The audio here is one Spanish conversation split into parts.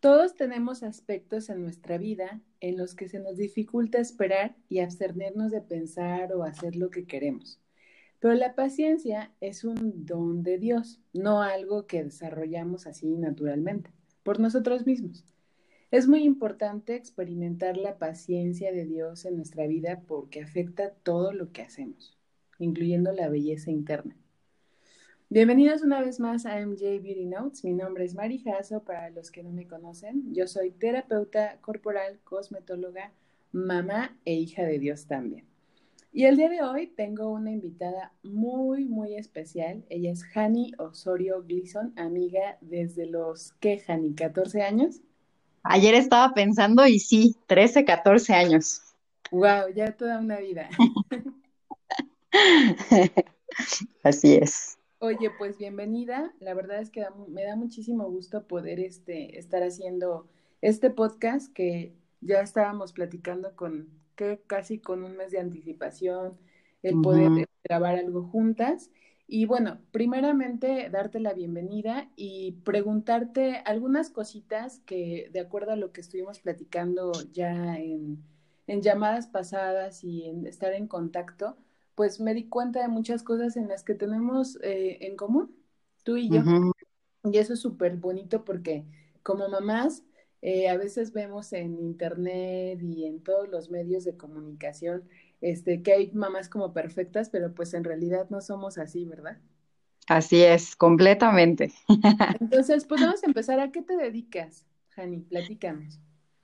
Todos tenemos aspectos en nuestra vida en los que se nos dificulta esperar y abstenernos de pensar o hacer lo que queremos. Pero la paciencia es un don de Dios, no algo que desarrollamos así naturalmente, por nosotros mismos. Es muy importante experimentar la paciencia de Dios en nuestra vida porque afecta todo lo que hacemos, incluyendo la belleza interna. Bienvenidos una vez más a MJ Beauty Notes. Mi nombre es Mari Jasso, para los que no me conocen. Yo soy terapeuta corporal, cosmetóloga, mamá e hija de Dios también. Y el día de hoy tengo una invitada muy, muy especial. Ella es Hani Osorio Gleason, amiga desde los, ¿qué, Hani? ¿14 años? Ayer estaba pensando y sí, 13, 14 años. Wow, ya toda una vida. Así es. Oye, pues bienvenida. La verdad es que me da muchísimo gusto poder este, estar haciendo este podcast que ya estábamos platicando con que casi con un mes de anticipación, el poder grabar algo juntas. Y bueno, primeramente darte la bienvenida y preguntarte algunas cositas que de acuerdo a lo que estuvimos platicando ya en, en llamadas pasadas y en estar en contacto, pues me di cuenta de muchas cosas en las que tenemos eh, en común, tú y yo. Y eso es súper bonito porque como mamás, eh, a veces vemos en internet y en todos los medios de comunicación este, que hay mamás como perfectas, pero pues en realidad no somos así, ¿verdad? Así es, completamente. Entonces, pues vamos a empezar. ¿A qué te dedicas, Jani? Platícanos.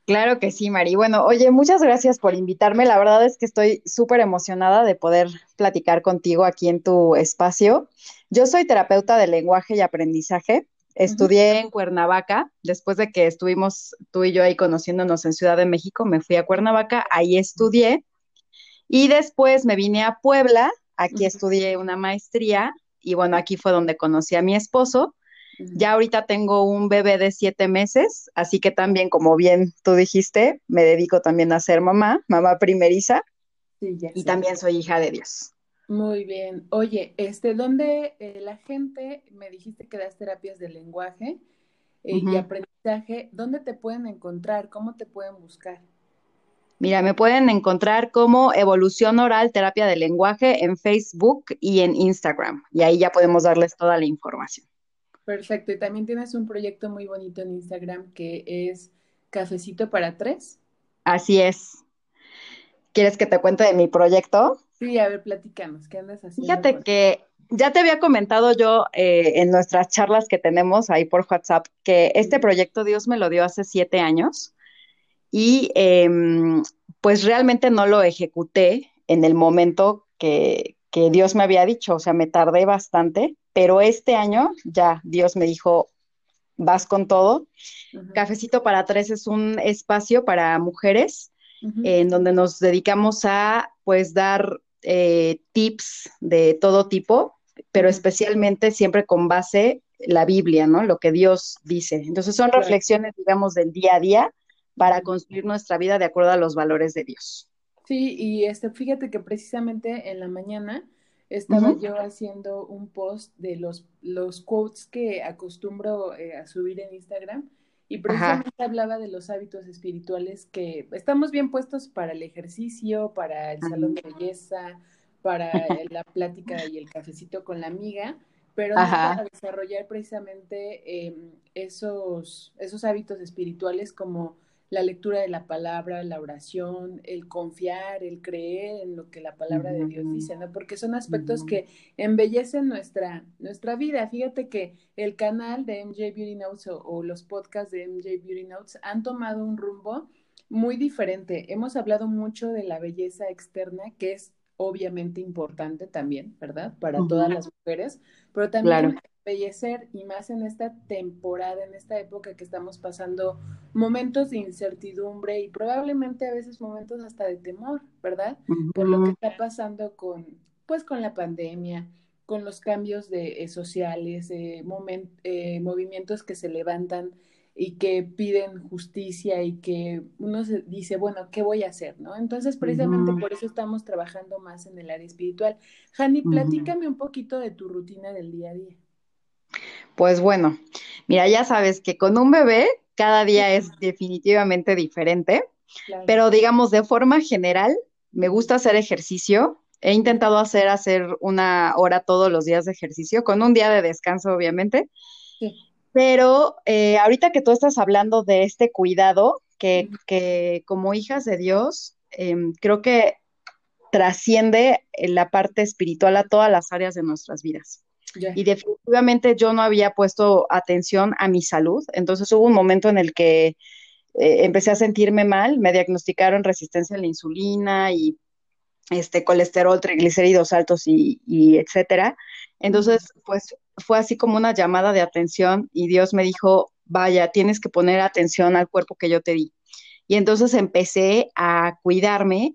Claro que sí, Mari. Bueno, oye, muchas gracias por invitarme. La verdad es que estoy súper emocionada de poder platicar contigo aquí en tu espacio. Yo soy terapeuta de lenguaje y aprendizaje. Estudié en Cuernavaca. Después de que estuvimos tú y yo ahí conociéndonos en Ciudad de México, me fui a Cuernavaca, ahí estudié. Y después me vine a Puebla, aquí estudié una maestría y bueno, aquí fue donde conocí a mi esposo. Ya ahorita tengo un bebé de siete meses, así que también, como bien tú dijiste, me dedico también a ser mamá, mamá primeriza, y también soy hija de Dios. Muy bien. Oye, este, ¿dónde eh, la gente, me dijiste que das terapias de lenguaje eh, y aprendizaje, ¿dónde te pueden encontrar? ¿Cómo te pueden buscar? Mira, me pueden encontrar como Evolución Oral Terapia de Lenguaje en Facebook y en Instagram, y ahí ya podemos darles toda la información. Perfecto. Y también tienes un proyecto muy bonito en Instagram que es Cafecito para Tres. Así es. ¿Quieres que te cuente de mi proyecto? Sí, a ver, platícanos. ¿Qué andas haciendo? Fíjate que ya te había comentado yo eh, en nuestras charlas que tenemos ahí por WhatsApp que este proyecto Dios me lo dio hace siete años y em, pues realmente no lo ejecuté en el momento que, que Dios me había dicho, o sea, me tardé bastante pero este año ya Dios me dijo, vas con todo. Cafecito para Tres es un espacio para mujeres en donde nos dedicamos a pues dar eh, tips de todo tipo, pero especialmente siempre con base la Biblia, ¿no? Lo que Dios dice. Entonces son reflexiones, digamos, del día a día para construir nuestra vida de acuerdo a los valores de Dios. Sí, y este, fíjate que precisamente en la mañana estaba yo haciendo un post de los, los quotes que acostumbro eh, a subir en Instagram y precisamente hablaba de los hábitos espirituales que estamos bien puestos para el ejercicio, para el salón de belleza, para la plática y el cafecito con la amiga, pero para desarrollar precisamente em, esos, esos hábitos espirituales como la lectura de la palabra, la oración, el confiar, el creer en lo que la palabra de Dios dice, ¿no? Porque son aspectos que embellecen nuestra, nuestra vida. Fíjate que el canal de MJ Beauty Notes o, los podcasts de MJ Beauty Notes han tomado un rumbo muy diferente. Hemos hablado mucho de la belleza externa, que es obviamente importante también, ¿verdad? Para todas las mujeres, pero también embellecer y más en esta temporada, en esta época que estamos pasando momentos de incertidumbre y probablemente a veces momentos hasta de temor, ¿verdad? Por lo que está pasando con, pues, con la pandemia, con los cambios de eh, sociales, eh, eh, movimientos que se levantan y que piden justicia y que uno se dice, bueno, ¿qué voy a hacer? ¿no? Entonces, precisamente por eso estamos trabajando más en el área espiritual. Jani, platícame un poquito de tu rutina del día a día. Pues bueno, mira, ya sabes que con un bebé cada día es definitivamente diferente, pero digamos, de forma general, me gusta hacer ejercicio. He intentado hacer, hacer una hora todos los días de ejercicio, con un día de descanso, obviamente. Pero eh, ahorita que tú estás hablando de este cuidado, que, que como hijas de Dios, em, creo que trasciende la parte espiritual a todas las áreas de nuestras vidas. Y definitivamente yo no había puesto atención a mi salud, entonces hubo un momento en el que eh, empecé a sentirme mal, me diagnosticaron resistencia a la insulina y este colesterol, triglicéridos altos y, y etcétera. Entonces, pues fue así como una llamada de atención y Dios me dijo, vaya, tienes que poner atención al cuerpo que yo te di. Y entonces empecé a cuidarme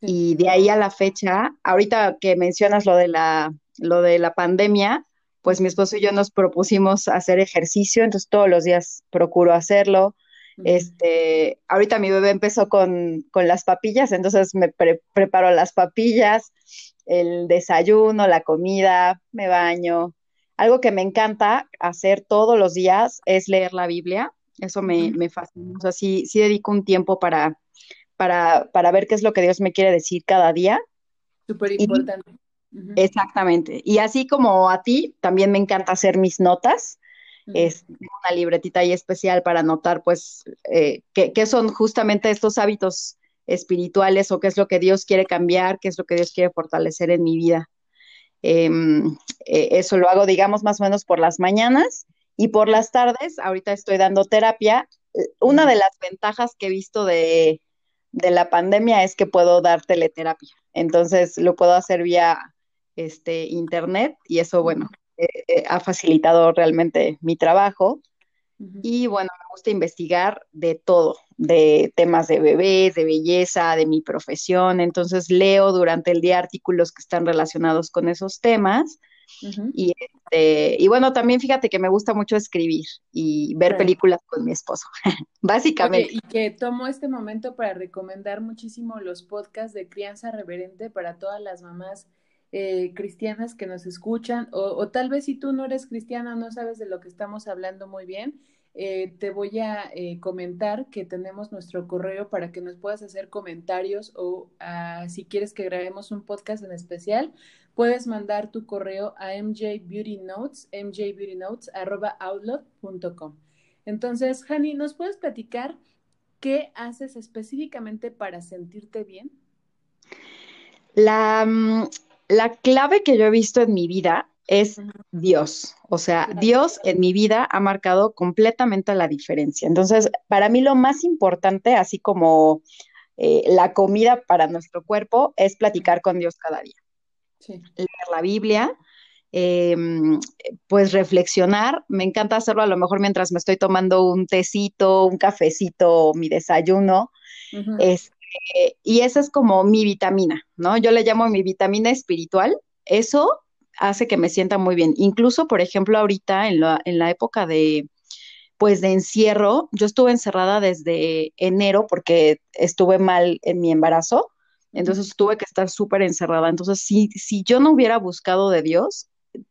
y de ahí a la fecha, ahorita que mencionas lo de la, lo de la pandemia, pues mi esposo y yo nos propusimos hacer ejercicio, entonces todos los días procuro hacerlo. Este, ahorita mi bebé empezó con, las papillas, entonces me preparo las papillas, el desayuno, la comida, me baño. Algo que me encanta hacer todos los días es leer la Biblia. Eso me, me fascina. O sea, sí, sí dedico un tiempo para, para, para ver qué es lo que Dios me quiere decir cada día. Súper importante. Exactamente. Y así como a ti, también me encanta hacer mis notas. Es una libretita ahí especial para anotar, pues, eh, qué, son justamente estos hábitos espirituales o qué es lo que Dios quiere cambiar, qué es lo que Dios quiere fortalecer en mi vida. Em, eh, eso lo hago, digamos, más o menos por las mañanas y por las tardes. Ahorita estoy dando terapia. Una de las ventajas que he visto de, de la pandemia es que puedo dar teleterapia. Entonces lo puedo hacer vía este, internet y eso, bueno, eh, eh, ha facilitado realmente mi trabajo. Y bueno, me gusta investigar de todo, de temas de bebés, de belleza, de mi profesión. Entonces leo durante el día artículos que están relacionados con esos temas. y, este, y bueno, también fíjate que me gusta mucho escribir y ver películas con mi esposo, básicamente. y que tomo este momento para recomendar muchísimo los podcasts de crianza reverente para todas las mamás eh, cristianas que nos escuchan, o, tal vez si tú no eres cristiana, no sabes de lo que estamos hablando muy bien, eh, te voy a eh, comentar que tenemos nuestro correo para que nos puedas hacer comentarios o ah, si quieres que grabemos un podcast en especial, puedes mandar tu correo a mjbeautynotes, mjbeautynotes.outlook.com. Entonces, Hani, ¿nos puedes platicar qué haces específicamente para sentirte bien? La, mm, la clave que yo he visto en mi vida es Dios. O sea, Dios en mi vida ha marcado completamente la diferencia. Entonces, para mí lo más importante, así como eh, la comida para nuestro cuerpo, es platicar con Dios cada día. Leer la Biblia, em, pues reflexionar. Me encanta hacerlo a lo mejor mientras me estoy tomando un tecito, un cafecito, mi desayuno. Eh, y esa es como mi vitamina, ¿no? Yo le llamo mi vitamina espiritual. Eso hace que me sienta muy bien. Incluso, por ejemplo, ahorita en la, en la época de, pues, de encierro, yo estuve encerrada desde enero porque estuve mal en mi embarazo. Entonces tuve que estar súper encerrada. Entonces, si, si yo no hubiera buscado de Dios,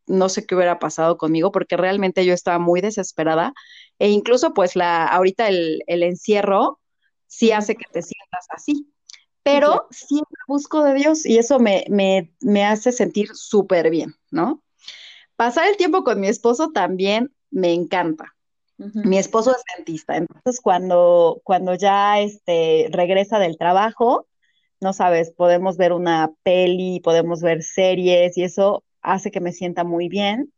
no sé qué hubiera pasado conmigo porque realmente yo estaba muy desesperada. E incluso, pues, la, ahorita el, el encierro sí hace que te sientas así. Pero siempre busco de Dios y eso me, me, hace sentir súper bien, ¿no? Pasar el tiempo con mi esposo también me encanta. Mi esposo es dentista, entonces cuando, cuando ya este, regresa del trabajo, no sabes, podemos ver una peli, podemos ver series y eso hace que me sienta muy bien.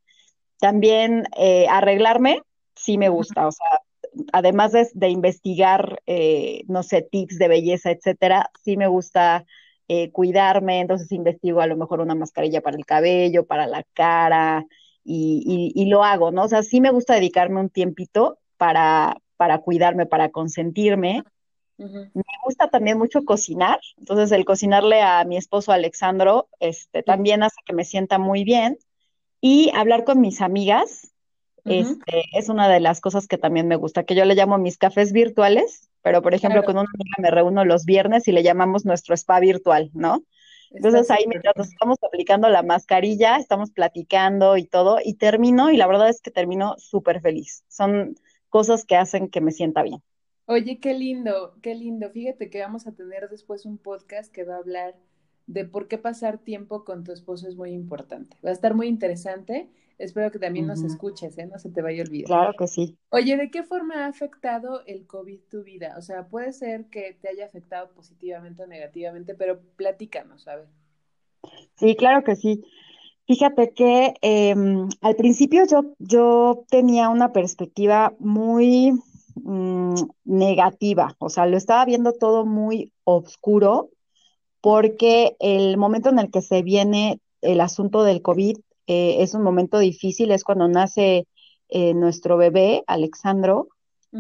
También eh, arreglarme, sí me gusta, o sea, además de, investigar, eh, no sé, tips de belleza, etcétera, sí me gusta eh, cuidarme, entonces investigo a lo mejor una mascarilla para el cabello, para la cara, y, lo hago, ¿no? O sea, sí me gusta dedicarme un tiempito para, para cuidarme, para consentirme. Me gusta también mucho cocinar, entonces el cocinarle a mi esposo Alexandro este, también hace que me sienta muy bien. Y hablar con mis amigas, este, es una de las cosas que también me gusta, que yo le llamo mis cafés virtuales, pero por ejemplo con una amiga me reúno los viernes y le llamamos nuestro spa virtual, ¿no? Entonces ahí mientras nos estamos aplicando la mascarilla, estamos platicando y todo, y termino, y la verdad es que termino súper feliz. Son cosas que hacen que me sienta bien. Oye, qué lindo, qué lindo. Fíjate que vamos a tener después un podcast que va a hablar de por qué pasar tiempo con tu esposo es muy importante. Va a estar muy interesante. Espero que también nos escuches, ¿eh? No se te vaya a olvidar. Claro que sí. Oye, ¿de qué forma ha afectado el COVID tu vida? O sea, puede ser que te haya afectado positivamente o negativamente, pero platícanos, ver. Sí, claro que sí. Fíjate que em, al principio yo, yo tenía una perspectiva muy mm, negativa, o sea, lo estaba viendo todo muy oscuro porque el momento en el que se viene el asunto del COVID eh, es un momento difícil, es cuando nace eh, nuestro bebé, Alexandro,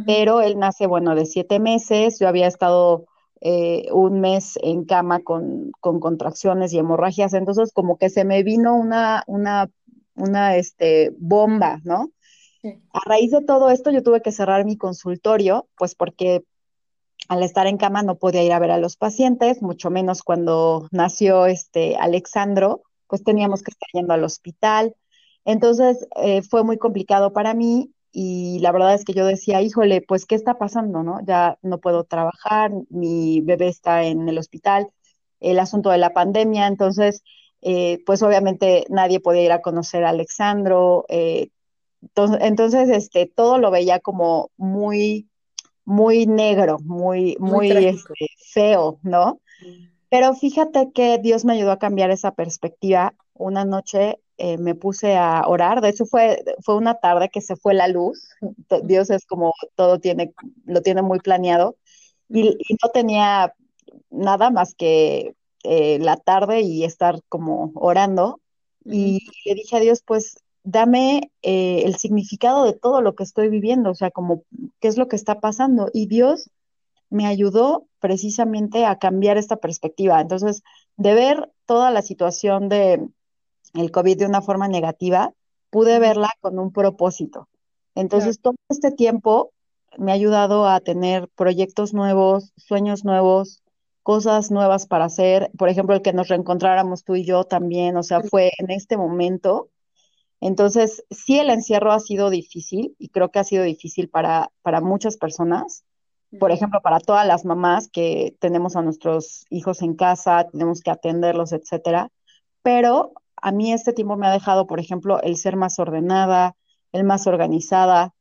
pero él nace, bueno, de siete meses, yo había estado eh, un mes en cama con, contracciones y hemorragias, entonces como que se me vino una, una, una este, bomba, ¿no? A raíz de todo esto yo tuve que cerrar mi consultorio, pues porque al estar en cama no podía ir a ver a los pacientes, mucho menos cuando nació este Alexandro, pues teníamos que estar yendo al hospital. Entonces eh, fue muy complicado para mí y la verdad es que yo decía, híjole, pues ¿qué está pasando? ¿No? Ya no puedo trabajar, mi bebé está en el hospital, el asunto de la pandemia, entonces, eh, pues obviamente nadie podía ir a conocer a Alexandro, eh, entonces, este, todo lo veía como muy, muy negro, muy, muy, este, feo, ¿no? Pero fíjate que Dios me ayudó a cambiar esa perspectiva. Una noche eh, me puse a orar. De hecho, fue, fue una tarde que se fue la luz. Dios es como todo tiene, lo tiene muy planeado. Y, no tenía nada más que eh, la tarde y estar como orando. Y le dije a Dios, pues dame eh, el significado de todo lo que estoy viviendo, o sea, como qué es lo que está pasando. Y Dios me ayudó precisamente a cambiar esta perspectiva. Entonces, de ver toda la situación de el COVID de una forma negativa, pude verla con un propósito. Entonces, todo este tiempo me ha ayudado a tener proyectos nuevos, sueños nuevos, cosas nuevas para hacer. Por ejemplo, el que nos reencontráramos tú y yo también, o sea, fue en este momento. Entonces, sí, el encierro ha sido difícil y creo que ha sido difícil para, para muchas personas. Por ejemplo, para todas las mamás que tenemos a nuestros hijos en casa, tenemos que atenderlos, etcétera. Pero a mí este tiempo me ha dejado, por ejemplo, el ser más ordenada, el más organizada.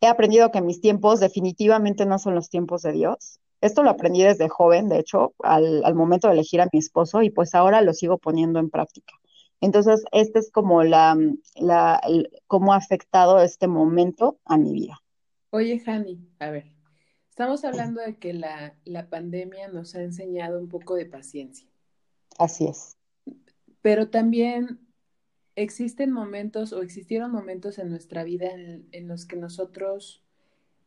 He aprendido que mis tiempos definitivamente no son los tiempos de Dios. Esto lo aprendí desde joven, de hecho, al, momento de elegir a mi esposo y pues ahora lo sigo poniendo en práctica. Entonces, este es como la, la cómo ha afectado este momento a mi vida. Oye, Jani, a ver, estamos hablando de que la, la pandemia nos ha enseñado un poco de paciencia. Así es pero también existen momentos o existieron momentos en nuestra vida en, los que nosotros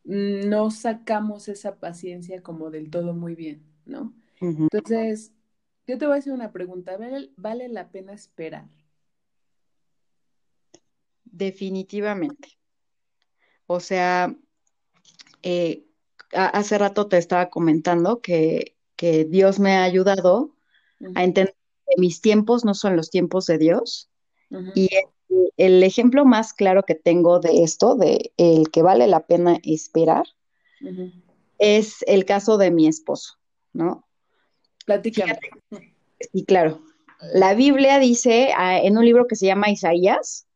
no sacamos esa paciencia como del todo muy bien, ¿no? Entonces, yo te voy a hacer una pregunta, ¿vale, la pena esperar? Definitivamente. O sea, eh, hace rato te estaba comentando que, Dios me ha ayudado a entender mis tiempos no son los tiempos de Dios. Y el, ejemplo más claro que tengo de esto, de el que vale la pena esperar, es el caso de mi esposo, ¿no? Platícame. Y claro, la Biblia dice ah, en un libro que se llama Isaías,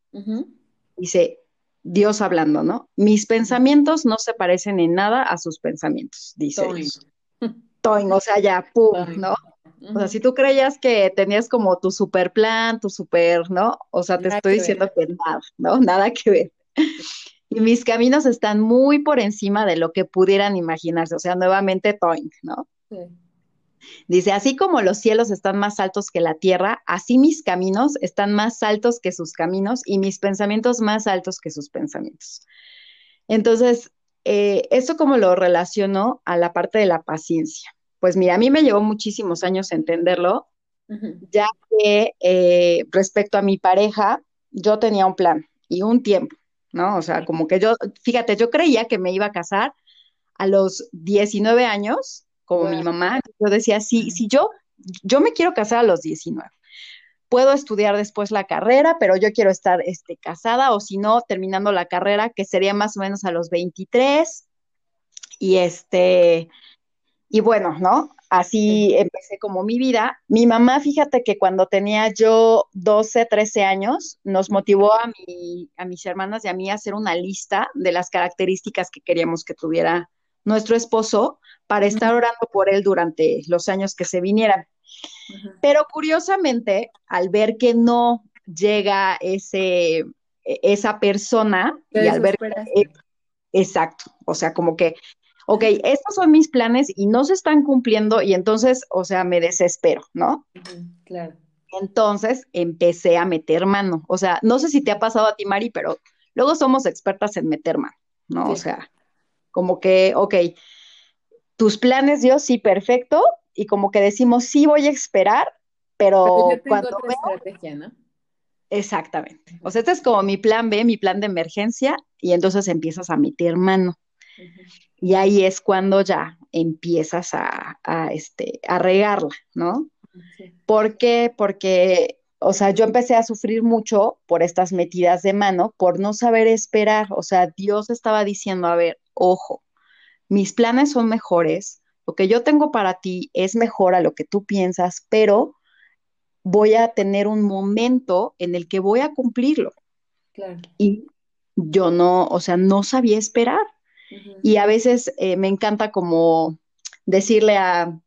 dice Dios hablando, ¿no? Mis pensamientos no se parecen en nada a sus pensamientos, dice. Toing, o sea, ya, pum, ¿no? O sea, si tú creías que tenías como tu super plan, tu super, ¿no? O sea, te estoy diciendo que nada, ¿no? Nada que ver. Y mis caminos están muy por encima de lo que pudieran imaginarse. O sea, nuevamente Toing, ¿no? Sí. Dice, así como los cielos están más altos que la tierra, así mis caminos están más altos que sus caminos y mis pensamientos más altos que sus pensamientos. Entonces, eh, esto como lo relaciono a la parte de la paciencia pues mira, a mí me llevó muchísimos años entenderlo, ya que eh, respecto a mi pareja, yo tenía un plan y un tiempo, ¿no? O sea, como que yo, fíjate, yo creía que me iba a casar a los 19 años, como mi mamá, yo decía, sí, si yo, yo me quiero casar a los 19. puedo estudiar después la carrera, pero yo quiero estar este, casada o si no, terminando la carrera, que sería más o menos a los 23. Y este, y bueno, ¿no? Así empecé como mi vida. Mi mamá, fíjate que cuando tenía yo 12, 13 años, nos motivó a, mi, a mis hermanas y a mí a hacer una lista de las características que queríamos que tuviera nuestro esposo para estar orando por él durante los años que se vinieran. Pero curiosamente, al ver que no llega ese, e, esa persona y al ver... exacto, o sea, como que ok, estos son mis planes y no se están cumpliendo y entonces, o sea, me desespero, ¿no? claro. Entonces empecé a meter mano. O sea, no sé si te ha pasado a ti, Mari, pero luego somos expertas en meter mano, ¿no? O sea, como que, ok, tus planes, Dios, sí, perfecto, y como que decimos, sí, voy a esperar, pero, cuando estrategia, ¿no? Exactamente. O sea, este es como mi plan B, mi plan de emergencia, y entonces empiezas a meter mano. Y ahí es cuando ya empiezas a, este, a regarla, ¿no? ¿Por qué? Porque, o sea, yo empecé a sufrir mucho por estas metidas de mano, por no saber esperar. O sea, Dios estaba diciendo, a ver, ojo, mis planes son mejores, lo que yo tengo para ti es mejor a lo que tú piensas, pero voy a tener un momento en el que voy a cumplirlo. Claro. Y yo no, o sea, no sabía esperar. Y a veces eh, me encanta como decirle a,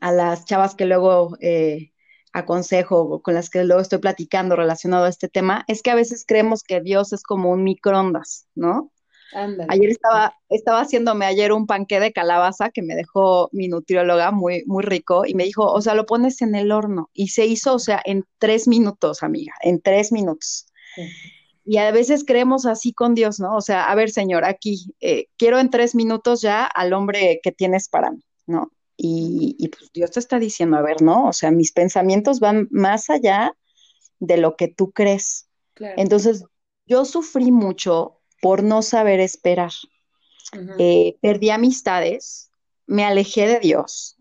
las chavas que luego eh, aconsejo, con las que luego estoy platicando relacionado a este tema, es que a veces creemos que Dios es como un microondas, ¿no? Ayer estaba, estaba haciéndome ayer un panque de calabaza que me dejó mi nutrióloga muy, muy rico y me dijo, o sea, lo pones en el horno y se hizo, o sea, en tres minutos, amiga, en tres minutos. Y a veces creemos así con Dios, ¿no? O sea, a ver, Señor, aquí eh, quiero en tres minutos ya al hombre que tienes para mí, ¿no? Y, pues Dios te está diciendo, a ver, ¿no? O sea, mis pensamientos van más allá de lo que tú crees. Entonces, yo sufrí mucho por no saber esperar. Eh, perdí amistades, me alejé de Dios,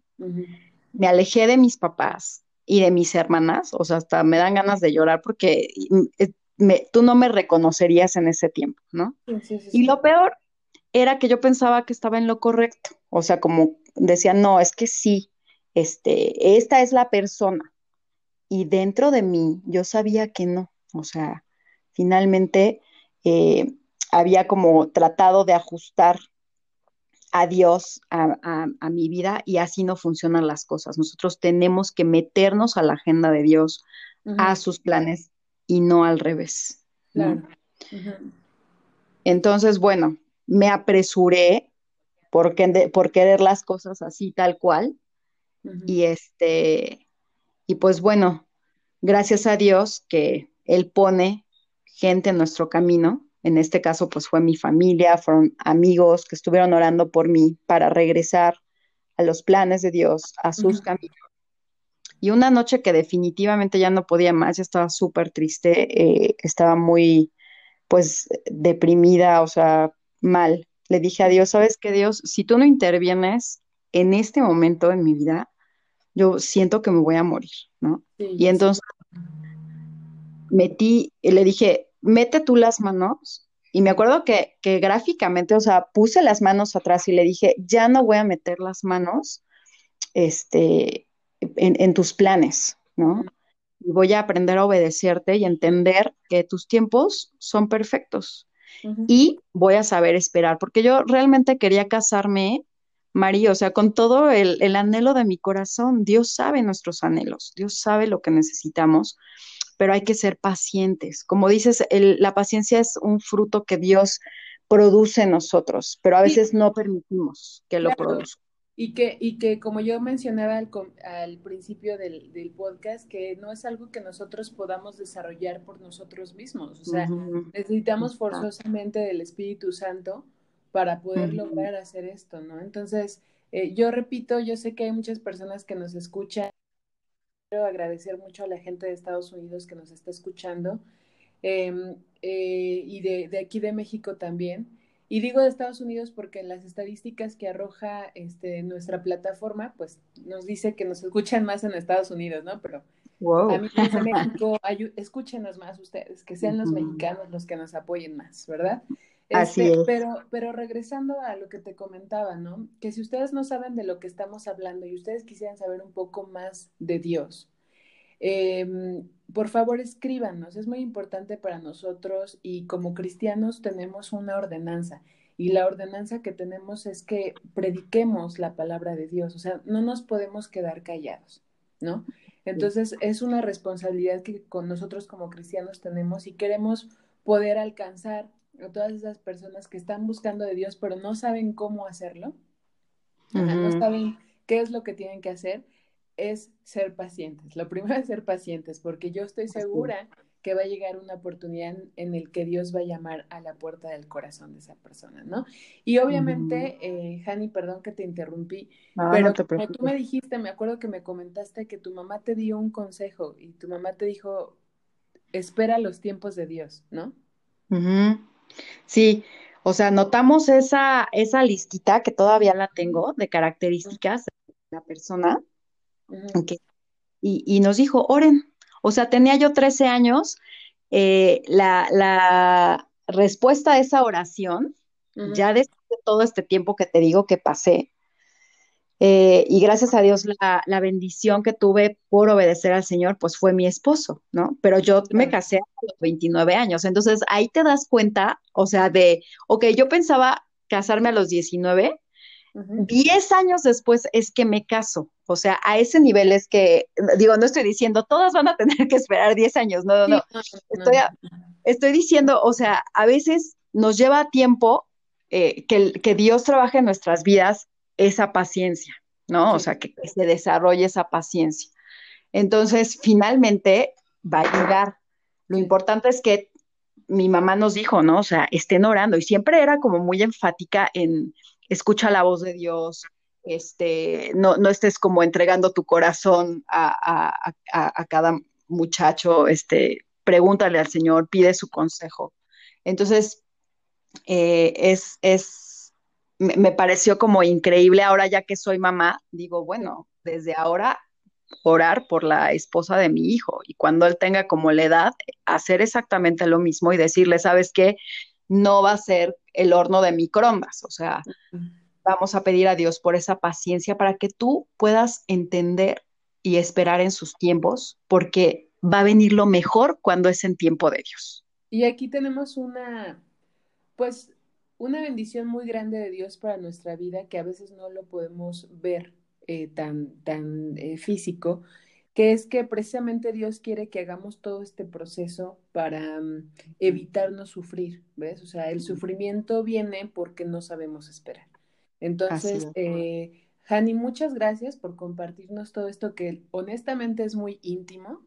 me alejé de mis papás y de mis hermanas, o sea, hasta me dan ganas de llorar porque eh, tú no me reconocerías en ese tiempo, ¿no? y lo peor era que yo pensaba que estaba en lo correcto, o sea, como decía, no, es que sí, este, esta es la persona. Y dentro de mí yo sabía que no, o sea, finalmente eh, había como tratado de ajustar a Dios a, mi vida y así no funcionan las cosas. Nosotros tenemos que meternos a la agenda de Dios, a sus planes y no al revés. Entonces, bueno, me apresuré por, por, querer las cosas así tal cual. Y este, y pues bueno, gracias a Dios que Él pone gente en nuestro camino. En este caso, pues fue mi familia, fueron amigos que estuvieron orando por mí para regresar a los planes de Dios, a sus caminos. Y una noche que definitivamente ya no podía más, ya estaba súper triste, eh, estaba muy, pues, deprimida, o sea, mal. Le dije a Dios, ¿sabes qué, Dios? Si tú no intervienes en este momento en mi vida, yo siento que me voy a morir, ¿no? y entonces metí, le dije, mete tú las manos. Y me acuerdo que, que gráficamente, o sea, puse las manos atrás y le dije, ya no voy a meter las manos, este, en, tus planes, ¿no? Y voy a aprender a obedecerte y entender que tus tiempos son perfectos. Y voy a saber esperar, porque yo realmente quería casarme, María, o sea, con todo el, el anhelo de mi corazón. Dios sabe nuestros anhelos, Dios sabe lo que necesitamos, pero hay que ser pacientes. Como dices, la paciencia es un fruto que Dios produce en nosotros, pero a veces no permitimos que lo produzca. Y que, y que como yo mencionaba al, al principio del, del, podcast, que no es algo que nosotros podamos desarrollar por nosotros mismos. O sea, necesitamos forzosamente del Espíritu Santo para poder lograr hacer esto, ¿no? Entonces, eh, yo repito, yo sé que hay muchas personas que nos escuchan. Quiero agradecer mucho a la gente de Estados Unidos que nos está escuchando em, eh, y de, de aquí de México también. Y digo de Estados Unidos porque las estadísticas que arroja este, nuestra plataforma, pues nos dice que nos escuchan más en Estados Unidos, ¿no? Pero Amigos de México, escúchenos más ustedes, que sean los mexicanos los que nos apoyen más, ¿verdad? Así este, es. Pero, pero regresando a lo que te comentaba, ¿no? Que si ustedes no saben de lo que estamos hablando y ustedes quisieran saber un poco más de Dios, em, por favor escríbanos, es muy importante para nosotros y como cristianos tenemos una ordenanza y la ordenanza que tenemos es que prediquemos la palabra de Dios, o sea, no nos podemos quedar callados, ¿no? Entonces es una responsabilidad que con nosotros como cristianos tenemos y queremos poder alcanzar a todas esas personas que están buscando de Dios pero no saben cómo hacerlo, no saben qué es lo que tienen que hacer, es ser pacientes. Lo primero es ser pacientes porque yo estoy segura que va a llegar una oportunidad en, el que Dios va a llamar a la puerta del corazón de esa persona, ¿no? Y obviamente, eh, Hani, perdón que te interrumpí, pero como tú me dijiste, me acuerdo que me comentaste que tu mamá te dio un consejo y tu mamá te dijo, espera los tiempos de Dios, ¿no? Sí, o sea, notamos esa, esa listita que todavía la tengo de características de la persona y, y nos dijo, oren, o sea, tenía yo 13 años, eh, la, respuesta a esa oración, ya después de todo este tiempo que te digo que pasé, eh, y gracias a Dios la, bendición que tuve por obedecer al Señor, pues fue mi esposo, ¿no? Pero yo me casé a los 29 años, entonces ahí te das cuenta, o sea, de, ok, yo pensaba casarme a los 19, 10 años después es que me caso, o sea, a ese nivel es que, digo, no estoy diciendo, todas van a tener que esperar 10 años, no, no, no. Estoy, estoy diciendo, o sea, a veces nos lleva tiempo eh, que, que, Dios trabaje en nuestras vidas esa paciencia, ¿no? O sea, que, se desarrolle esa paciencia. Entonces, finalmente va a llegar. Lo importante es que mi mamá nos dijo, ¿no? O sea, estén orando y siempre era como muy enfática en escucha la voz de Dios, este, no, no estés como entregando tu corazón a, cada muchacho, este, pregúntale al Señor, pide su consejo. Entonces, eh, es, es, me, pareció como increíble ahora ya que soy mamá, digo, bueno, desde ahora orar por la esposa de mi hijo y cuando él tenga como la edad, hacer exactamente lo mismo y decirle, ¿sabes qué? No va a ser el horno de microondas, o sea, vamos a pedir a Dios por esa paciencia para que tú puedas entender y esperar en sus tiempos, porque va a venir lo mejor cuando es en tiempo de Dios. Y aquí tenemos una, pues, una bendición muy grande de Dios para nuestra vida que a veces no lo podemos ver eh, tan, tan eh, físico, que es que precisamente Dios quiere que hagamos todo este proceso para mm, evitarnos sufrir, ¿ves? O sea, el sufrimiento viene porque no sabemos esperar. Entonces, eh, Hani, muchas gracias por compartirnos todo esto que honestamente es muy íntimo,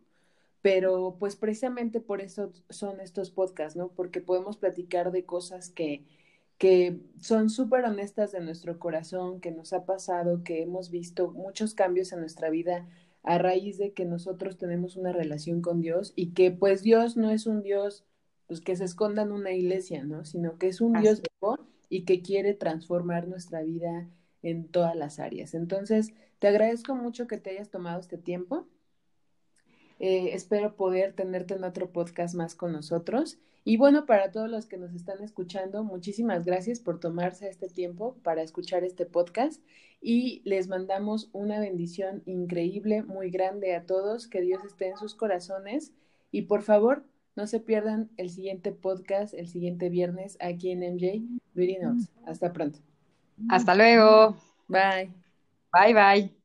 pero pues precisamente por eso son estos podcasts, ¿no? Porque podemos platicar de cosas que, que son súper honestas de nuestro corazón, que nos ha pasado, que hemos visto muchos cambios en nuestra vida a raíz de que nosotros tenemos una relación con Dios y que pues Dios no es un Dios pues que se esconda en una iglesia, ¿no? Sino que es un Dios vivo y que quiere transformar nuestra vida en todas las áreas. Entonces, te agradezco mucho que te hayas tomado este tiempo. Eh, espero poder tenerte en otro podcast más con nosotros. Y bueno, para todos los que nos están escuchando, muchísimas gracias por tomarse este tiempo para escuchar este podcast y les mandamos una bendición increíble, muy grande a todos, que Dios esté en sus corazones y por favor, no se pierdan el siguiente podcast el siguiente viernes aquí en MJ Beauty Notes. Hasta pronto. Hasta luego. Bye. Bye, bye.